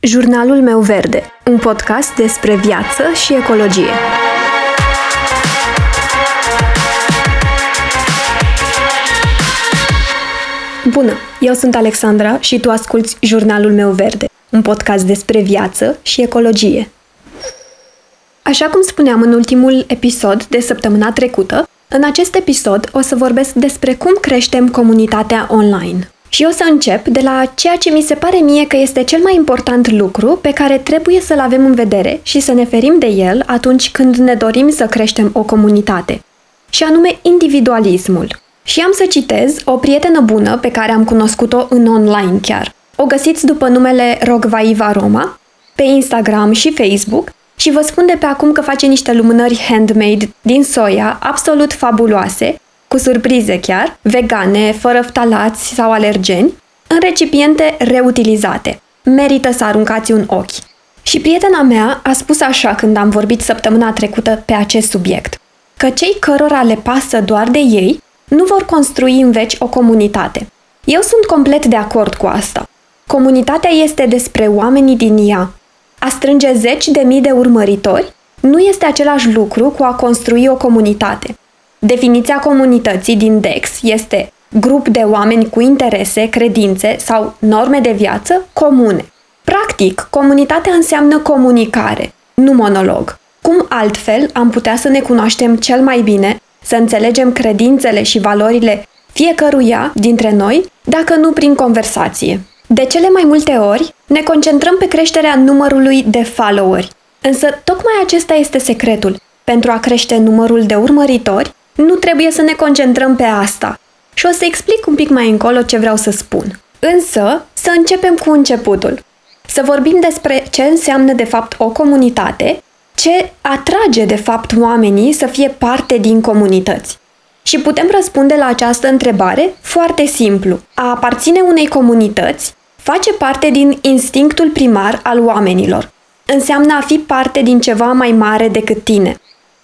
Jurnalul meu verde, un podcast despre viață și ecologie. Bună, eu sunt Alexandra și tu asculți Jurnalul meu verde, un podcast despre viață și ecologie. Așa cum spuneam în ultimul episod de săptămâna trecută, în acest episod o să vorbesc despre cum creștem comunitatea online. Și o să încep de la ceea ce mi se pare mie că este cel mai important lucru pe care trebuie să-l avem în vedere și să ne ferim de el atunci când ne dorim să creștem o comunitate, și anume individualismul. Și am să citez o prietenă bună pe care am cunoscut-o în online chiar. O găsiți după numele Rogvaiva Roma, pe Instagram și Facebook și vă spun de pe acum că face niște lumânări handmade din soia absolut fabuloase cu surprize chiar, vegane, fără ftalați sau alergeni, în recipiente reutilizate. Merită să aruncați un ochi. Și prietena mea a spus așa când am vorbit săptămâna trecută pe acest subiect, că cei cărora le pasă doar de ei nu vor construi în veci o comunitate. Eu sunt complet de acord cu asta. Comunitatea este despre oamenii din ea. A strânge zeci de mii de urmăritori nu este același lucru cu a construi o comunitate. Definiția comunității din DEX este grup de oameni cu interese, credințe sau norme de viață comune. Practic, comunitatea înseamnă comunicare, nu monolog. Cum altfel am putea să ne cunoaștem cel mai bine, să înțelegem credințele și valorile fiecăruia dintre noi, dacă nu prin conversație? De cele mai multe ori, ne concentrăm pe creșterea numărului de followeri. Însă, tocmai acesta este secretul. Pentru a crește numărul de urmăritori, nu trebuie să ne concentrăm pe asta. Și o să explic un pic mai încolo ce vreau să spun. Însă, să începem cu începutul. Să vorbim despre ce înseamnă de fapt o comunitate, ce atrage de fapt oamenii să fie parte din comunități. Și putem răspunde la această întrebare foarte simplu. A aparține unei comunități face parte din instinctul primar al oamenilor. Înseamnă a fi parte din ceva mai mare decât tine.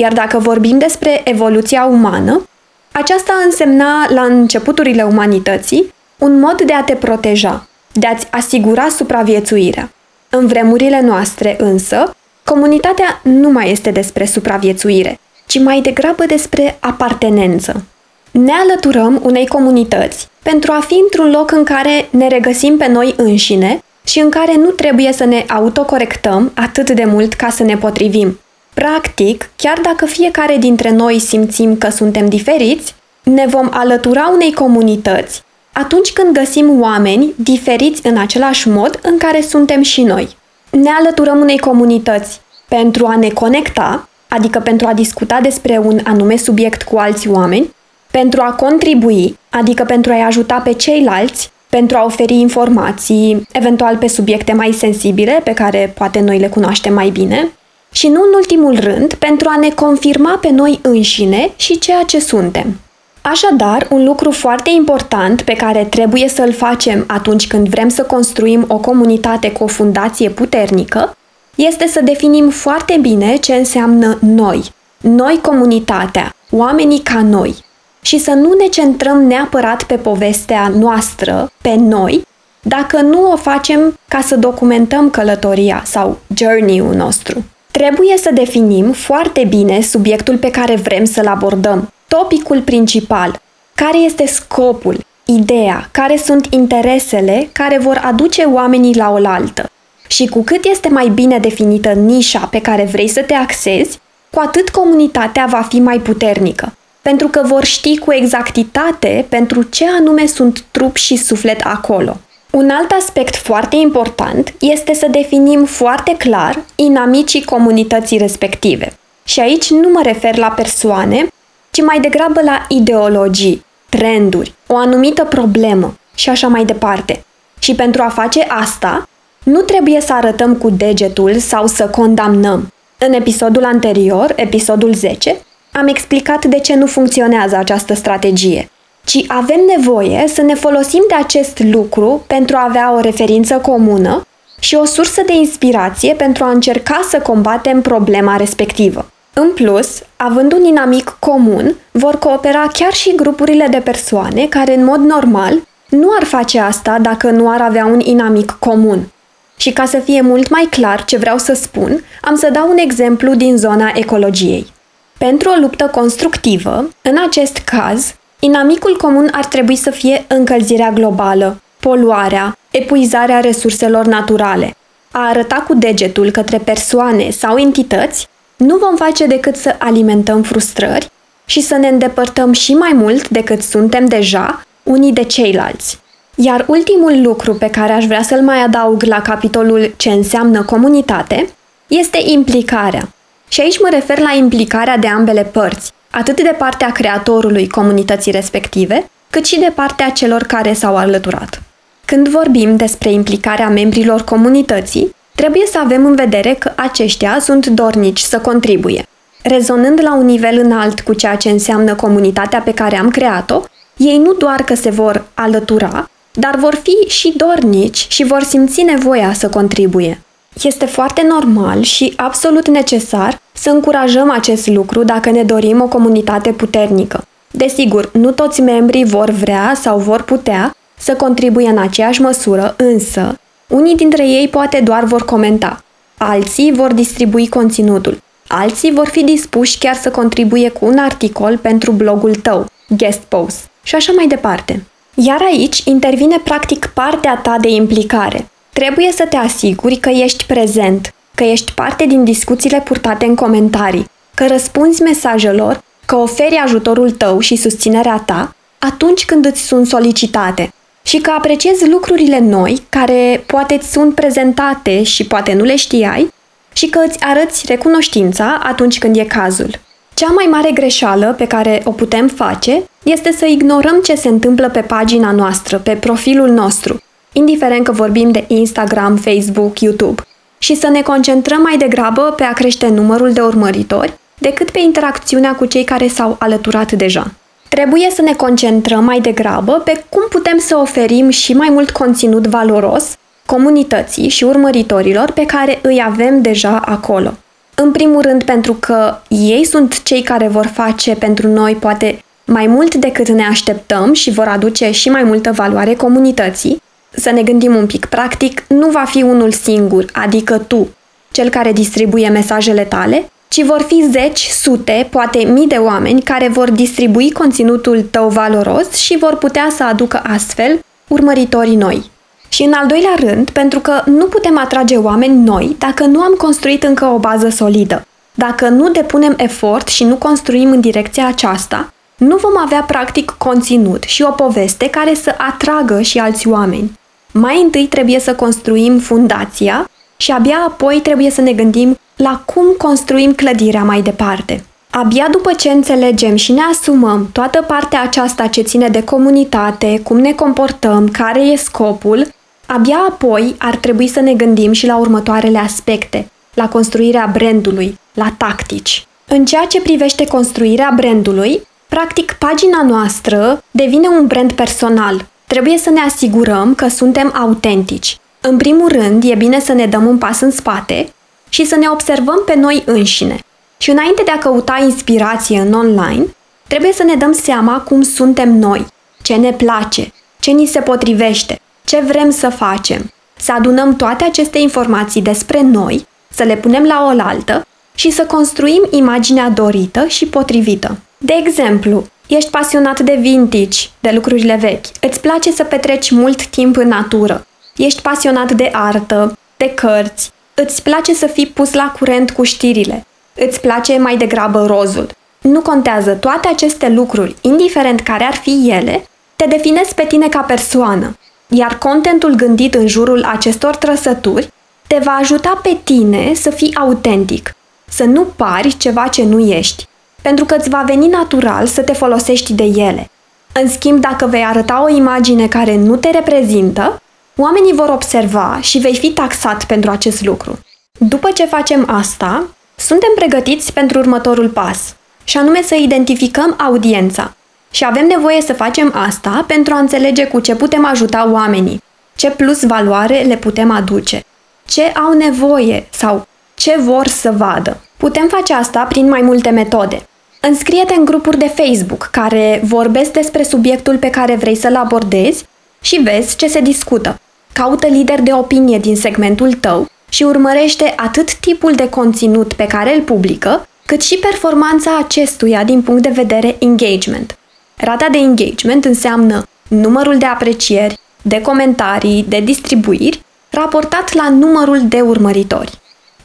Iar dacă vorbim despre evoluția umană, aceasta însemna la începuturile umanității un mod de a te proteja, de a-ți asigura supraviețuirea. În vremurile noastre, însă, comunitatea nu mai este despre supraviețuire, ci mai degrabă despre apartenență. Ne alăturăm unei comunități pentru a fi într-un loc în care ne regăsim pe noi înșine și în care nu trebuie să ne autocorectăm atât de mult ca să ne potrivim. Practic, chiar dacă fiecare dintre noi simțim că suntem diferiți, ne vom alătura unei comunități atunci când găsim oameni diferiți în același mod în care suntem și noi. Ne alăturăm unei comunități pentru a ne conecta, adică pentru a discuta despre un anume subiect cu alți oameni, pentru a contribui, adică pentru a-i ajuta pe ceilalți, pentru a oferi informații, eventual pe subiecte mai sensibile pe care poate noi le cunoaștem mai bine, și nu în ultimul rând pentru a ne confirma pe noi înșine și ceea ce suntem. Așadar, un lucru foarte important pe care trebuie să-l facem atunci când vrem să construim o comunitate cu o fundație puternică este să definim foarte bine ce înseamnă noi, noi comunitatea, oamenii ca noi, și să nu ne centrăm neapărat pe povestea noastră, pe noi, dacă nu o facem ca să documentăm călătoria sau journey-ul nostru. Trebuie să definim foarte bine subiectul pe care vrem să-l abordăm, topicul principal, care este scopul, ideea, care sunt interesele care vor aduce oamenii la oaltă. Și cu cât este mai bine definită nișa pe care vrei să te axezi, cu atât comunitatea va fi mai puternică, pentru că vor ști cu exactitate pentru ce anume sunt trup și suflet acolo. Un alt aspect foarte important este să definim foarte clar inamicii comunității respective. Și aici nu mă refer la persoane, ci mai degrabă la ideologii, trenduri, o anumită problemă și așa mai departe. Și pentru a face asta, nu trebuie să arătăm cu degetul sau să condamnăm. În episodul anterior, episodul 10, am explicat de ce nu funcționează această strategie ci avem nevoie să ne folosim de acest lucru pentru a avea o referință comună și o sursă de inspirație pentru a încerca să combatem problema respectivă. În plus, având un inamic comun, vor coopera chiar și grupurile de persoane care, în mod normal, nu ar face asta dacă nu ar avea un inamic comun. Și ca să fie mult mai clar ce vreau să spun, am să dau un exemplu din zona ecologiei. Pentru o luptă constructivă, în acest caz, inamicul comun ar trebui să fie încălzirea globală, poluarea, epuizarea resurselor naturale. A arăta cu degetul către persoane sau entități nu vom face decât să alimentăm frustrări și să ne îndepărtăm și mai mult decât suntem deja unii de ceilalți. Iar ultimul lucru pe care aș vrea să-l mai adaug la capitolul ce înseamnă comunitate este implicarea. Și aici mă refer la implicarea de ambele părți, atât de partea creatorului comunității respective, cât și de partea celor care s-au alăturat. Când vorbim despre implicarea membrilor comunității, trebuie să avem în vedere că aceștia sunt dornici să contribuie. Rezonând la un nivel înalt cu ceea ce înseamnă comunitatea pe care am creat-o, ei nu doar că se vor alătura, dar vor fi și dornici și vor simți nevoia să contribuie. Este foarte normal și absolut necesar să încurajăm acest lucru dacă ne dorim o comunitate puternică. Desigur, nu toți membrii vor vrea sau vor putea să contribuie în aceeași măsură, însă unii dintre ei poate doar vor comenta, alții vor distribui conținutul, alții vor fi dispuși chiar să contribuie cu un articol pentru blogul tău, guest post și așa mai departe. Iar aici intervine practic partea ta de implicare. Trebuie să te asiguri că ești prezent, că ești parte din discuțiile purtate în comentarii, că răspunzi mesajelor, că oferi ajutorul tău și susținerea ta atunci când îți sunt solicitate și că apreciezi lucrurile noi care poate îți sunt prezentate și poate nu le știai și că îți arăți recunoștința atunci când e cazul. Cea mai mare greșeală pe care o putem face este să ignorăm ce se întâmplă pe pagina noastră, pe profilul nostru, indiferent că vorbim de Instagram, Facebook, YouTube, și să ne concentrăm mai degrabă pe a crește numărul de urmăritori decât pe interacțiunea cu cei care s-au alăturat deja. Trebuie să ne concentrăm mai degrabă pe cum putem să oferim și mai mult conținut valoros comunității și urmăritorilor pe care îi avem deja acolo. În primul rând pentru că ei sunt cei care vor face pentru noi poate mai mult decât ne așteptăm și vor aduce și mai multă valoare comunității. Să ne gândim un pic practic, nu va fi unul singur, adică tu, cel care distribuie mesajele tale, ci vor fi zeci, sute, poate mii de oameni care vor distribui conținutul tău valoros și vor putea să aducă astfel urmăritorii noi. Și în al doilea rând, pentru că nu putem atrage oameni noi dacă nu am construit încă o bază solidă. Dacă nu depunem efort și nu construim în direcția aceasta, nu vom avea practic conținut și o poveste care să atragă și alți oameni. Mai întâi trebuie să construim fundația și abia apoi trebuie să ne gândim la cum construim clădirea mai departe. Abia după ce înțelegem și ne asumăm toată partea aceasta ce ține de comunitate, cum ne comportăm, care e scopul, Abia apoi ar trebui să ne gândim și la următoarele aspecte, la construirea brandului, la tactici. În ceea ce privește construirea brandului, practic pagina noastră devine un brand personal. Trebuie să ne asigurăm că suntem autentici. În primul rând, e bine să ne dăm un pas în spate și să ne observăm pe noi înșine. Și înainte de a căuta inspirație în online, trebuie să ne dăm seama cum suntem noi, ce ne place, ce ni se potrivește, ce vrem să facem, să adunăm toate aceste informații despre noi, să le punem la oaltă și să construim imaginea dorită și potrivită. De exemplu, ești pasionat de vintage, de lucrurile vechi, îți place să petreci mult timp în natură, ești pasionat de artă, de cărți, îți place să fii pus la curent cu știrile, îți place mai degrabă rozul. Nu contează toate aceste lucruri, indiferent care ar fi ele, te definezi pe tine ca persoană. Iar contentul gândit în jurul acestor trăsături te va ajuta pe tine să fii autentic, să nu pari ceva ce nu ești, pentru că îți va veni natural să te folosești de ele. În schimb, dacă vei arăta o imagine care nu te reprezintă, oamenii vor observa și vei fi taxat pentru acest lucru. După ce facem asta, suntem pregătiți pentru următorul pas, și anume să identificăm audiența, și avem nevoie să facem asta pentru a înțelege cu ce putem ajuta oamenii, ce plus valoare le putem aduce, ce au nevoie sau ce vor să vadă. Putem face asta prin mai multe metode. Înscrie-te în grupuri de Facebook care vorbesc despre subiectul pe care vrei să-l abordezi și vezi ce se discută. caută lideri de opinie din segmentul tău și urmărește atât tipul de conținut pe care îl publică, cât și performanța acestuia din punct de vedere engagement. Rata de engagement înseamnă numărul de aprecieri, de comentarii, de distribuiri, raportat la numărul de urmăritori.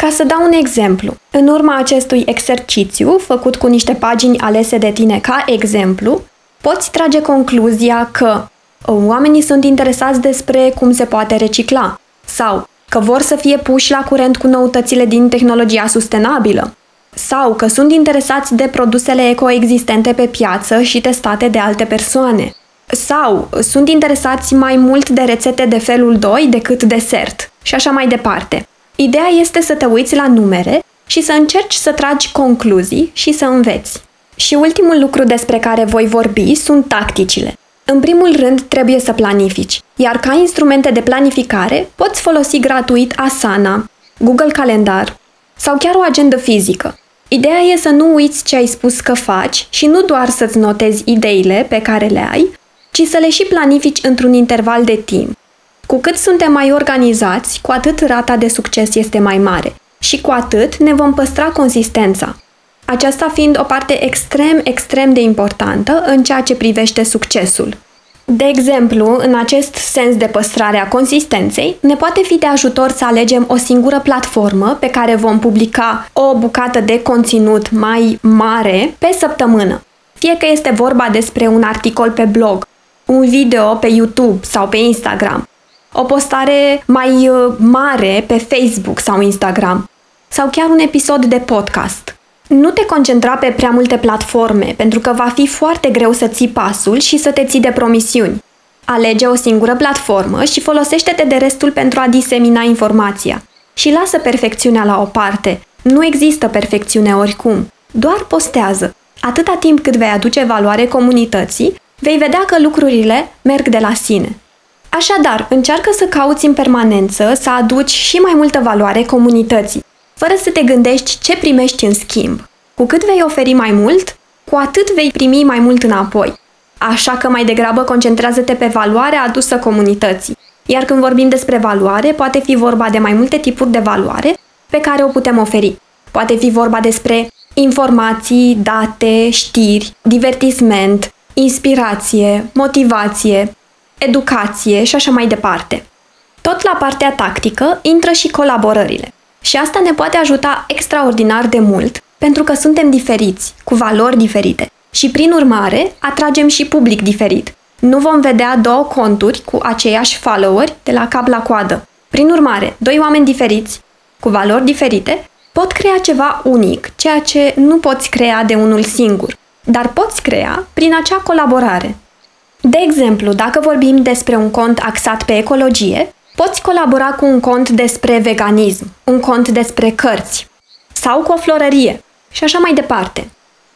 Ca să dau un exemplu, în urma acestui exercițiu, făcut cu niște pagini alese de tine ca exemplu, poți trage concluzia că oamenii sunt interesați despre cum se poate recicla sau că vor să fie puși la curent cu noutățile din tehnologia sustenabilă sau că sunt interesați de produsele ecoexistente pe piață și testate de alte persoane sau sunt interesați mai mult de rețete de felul 2 decât desert și așa mai departe. Ideea este să te uiți la numere și să încerci să tragi concluzii și să înveți. Și ultimul lucru despre care voi vorbi sunt tacticile. În primul rând, trebuie să planifici, iar ca instrumente de planificare poți folosi gratuit Asana, Google Calendar sau chiar o agendă fizică. Ideea e să nu uiți ce ai spus că faci și nu doar să-ți notezi ideile pe care le ai, ci să le și planifici într-un interval de timp. Cu cât suntem mai organizați, cu atât rata de succes este mai mare și cu atât ne vom păstra consistența. Aceasta fiind o parte extrem, extrem de importantă în ceea ce privește succesul. De exemplu, în acest sens de păstrare a consistenței, ne poate fi de ajutor să alegem o singură platformă pe care vom publica o bucată de conținut mai mare pe săptămână. Fie că este vorba despre un articol pe blog, un video pe YouTube sau pe Instagram, o postare mai uh, mare pe Facebook sau Instagram, sau chiar un episod de podcast. Nu te concentra pe prea multe platforme, pentru că va fi foarte greu să ții pasul și să te ții de promisiuni. Alege o singură platformă și folosește-te de restul pentru a disemina informația. Și lasă perfecțiunea la o parte. Nu există perfecțiune oricum. Doar postează. Atâta timp cât vei aduce valoare comunității, vei vedea că lucrurile merg de la sine. Așadar, încearcă să cauți în permanență să aduci și mai multă valoare comunității, fără să te gândești ce primești în schimb. Cu cât vei oferi mai mult, cu atât vei primi mai mult înapoi. Așa că mai degrabă concentrează-te pe valoarea adusă comunității. Iar când vorbim despre valoare, poate fi vorba de mai multe tipuri de valoare pe care o putem oferi. Poate fi vorba despre informații, date, știri, divertisment, inspirație, motivație, educație și așa mai departe. Tot la partea tactică intră și colaborările. Și asta ne poate ajuta extraordinar de mult, pentru că suntem diferiți, cu valori diferite. Și prin urmare, atragem și public diferit. Nu vom vedea două conturi cu aceiași followeri de la cap la coadă. Prin urmare, doi oameni diferiți, cu valori diferite, pot crea ceva unic, ceea ce nu poți crea de unul singur, dar poți crea prin acea colaborare. De exemplu, dacă vorbim despre un cont axat pe ecologie, poți colabora cu un cont despre veganism, un cont despre cărți sau cu o florărie și așa mai departe.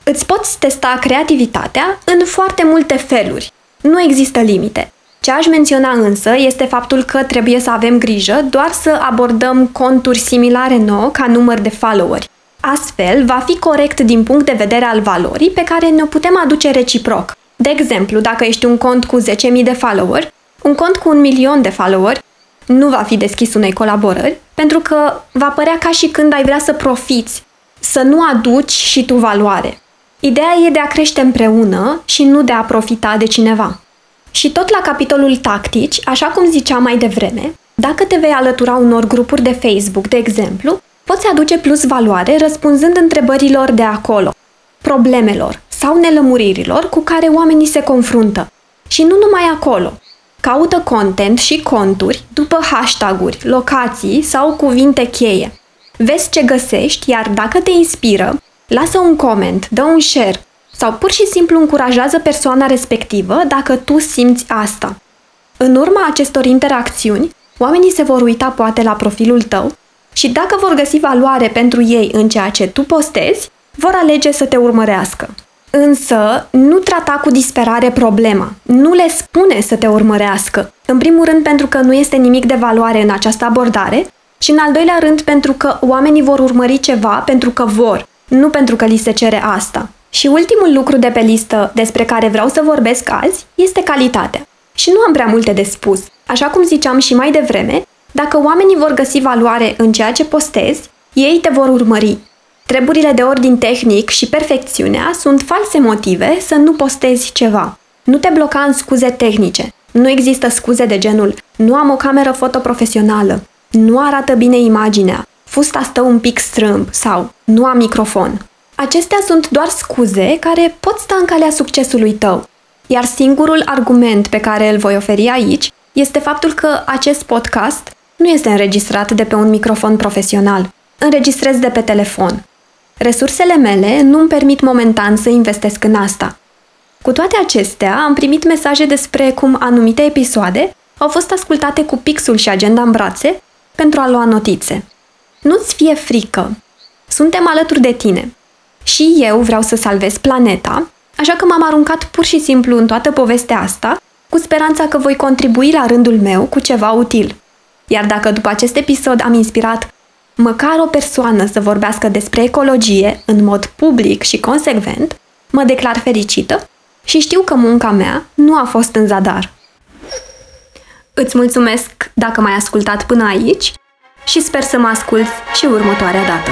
Îți poți testa creativitatea în foarte multe feluri. Nu există limite. Ce aș menționa însă este faptul că trebuie să avem grijă doar să abordăm conturi similare nouă ca număr de followeri. Astfel, va fi corect din punct de vedere al valorii pe care ne-o putem aduce reciproc. De exemplu, dacă ești un cont cu 10.000 de follower, un cont cu un milion de follower nu va fi deschis unei colaborări, pentru că va părea ca și când ai vrea să profiți, să nu aduci și tu valoare. Ideea e de a crește împreună și nu de a profita de cineva. Și tot la capitolul tactici, așa cum ziceam mai devreme, dacă te vei alătura unor grupuri de Facebook, de exemplu, poți aduce plus valoare răspunzând întrebărilor de acolo, problemelor, sau nelămuririlor cu care oamenii se confruntă. Și nu numai acolo. Caută content și conturi după hashtaguri, locații sau cuvinte cheie. Vezi ce găsești, iar dacă te inspiră, lasă un coment, dă un share sau pur și simplu încurajează persoana respectivă dacă tu simți asta. În urma acestor interacțiuni, oamenii se vor uita poate la profilul tău și dacă vor găsi valoare pentru ei în ceea ce tu postezi, vor alege să te urmărească. Însă, nu trata cu disperare problema. Nu le spune să te urmărească. În primul rând pentru că nu este nimic de valoare în această abordare și în al doilea rând pentru că oamenii vor urmări ceva pentru că vor, nu pentru că li se cere asta. Și ultimul lucru de pe listă despre care vreau să vorbesc azi este calitatea. Și nu am prea multe de spus. Așa cum ziceam și mai devreme, dacă oamenii vor găsi valoare în ceea ce postezi, ei te vor urmări. Treburile de ordin tehnic și perfecțiunea sunt false motive să nu postezi ceva. Nu te bloca în scuze tehnice. Nu există scuze de genul nu am o cameră fotoprofesională, nu arată bine imaginea, fusta stă un pic strâmb sau nu am microfon. Acestea sunt doar scuze care pot sta în calea succesului tău. Iar singurul argument pe care îl voi oferi aici este faptul că acest podcast nu este înregistrat de pe un microfon profesional. Înregistrez de pe telefon. Resursele mele nu îmi permit momentan să investesc în asta. Cu toate acestea, am primit mesaje despre cum anumite episoade au fost ascultate cu pixul și agenda în brațe pentru a lua notițe. Nu-ți fie frică. Suntem alături de tine. Și eu vreau să salvez planeta, așa că m-am aruncat pur și simplu în toată povestea asta, cu speranța că voi contribui la rândul meu cu ceva util. Iar dacă după acest episod am inspirat măcar o persoană să vorbească despre ecologie în mod public și consecvent, mă declar fericită și știu că munca mea nu a fost în zadar. Îți mulțumesc dacă m-ai ascultat până aici și sper să mă asculți și următoarea dată.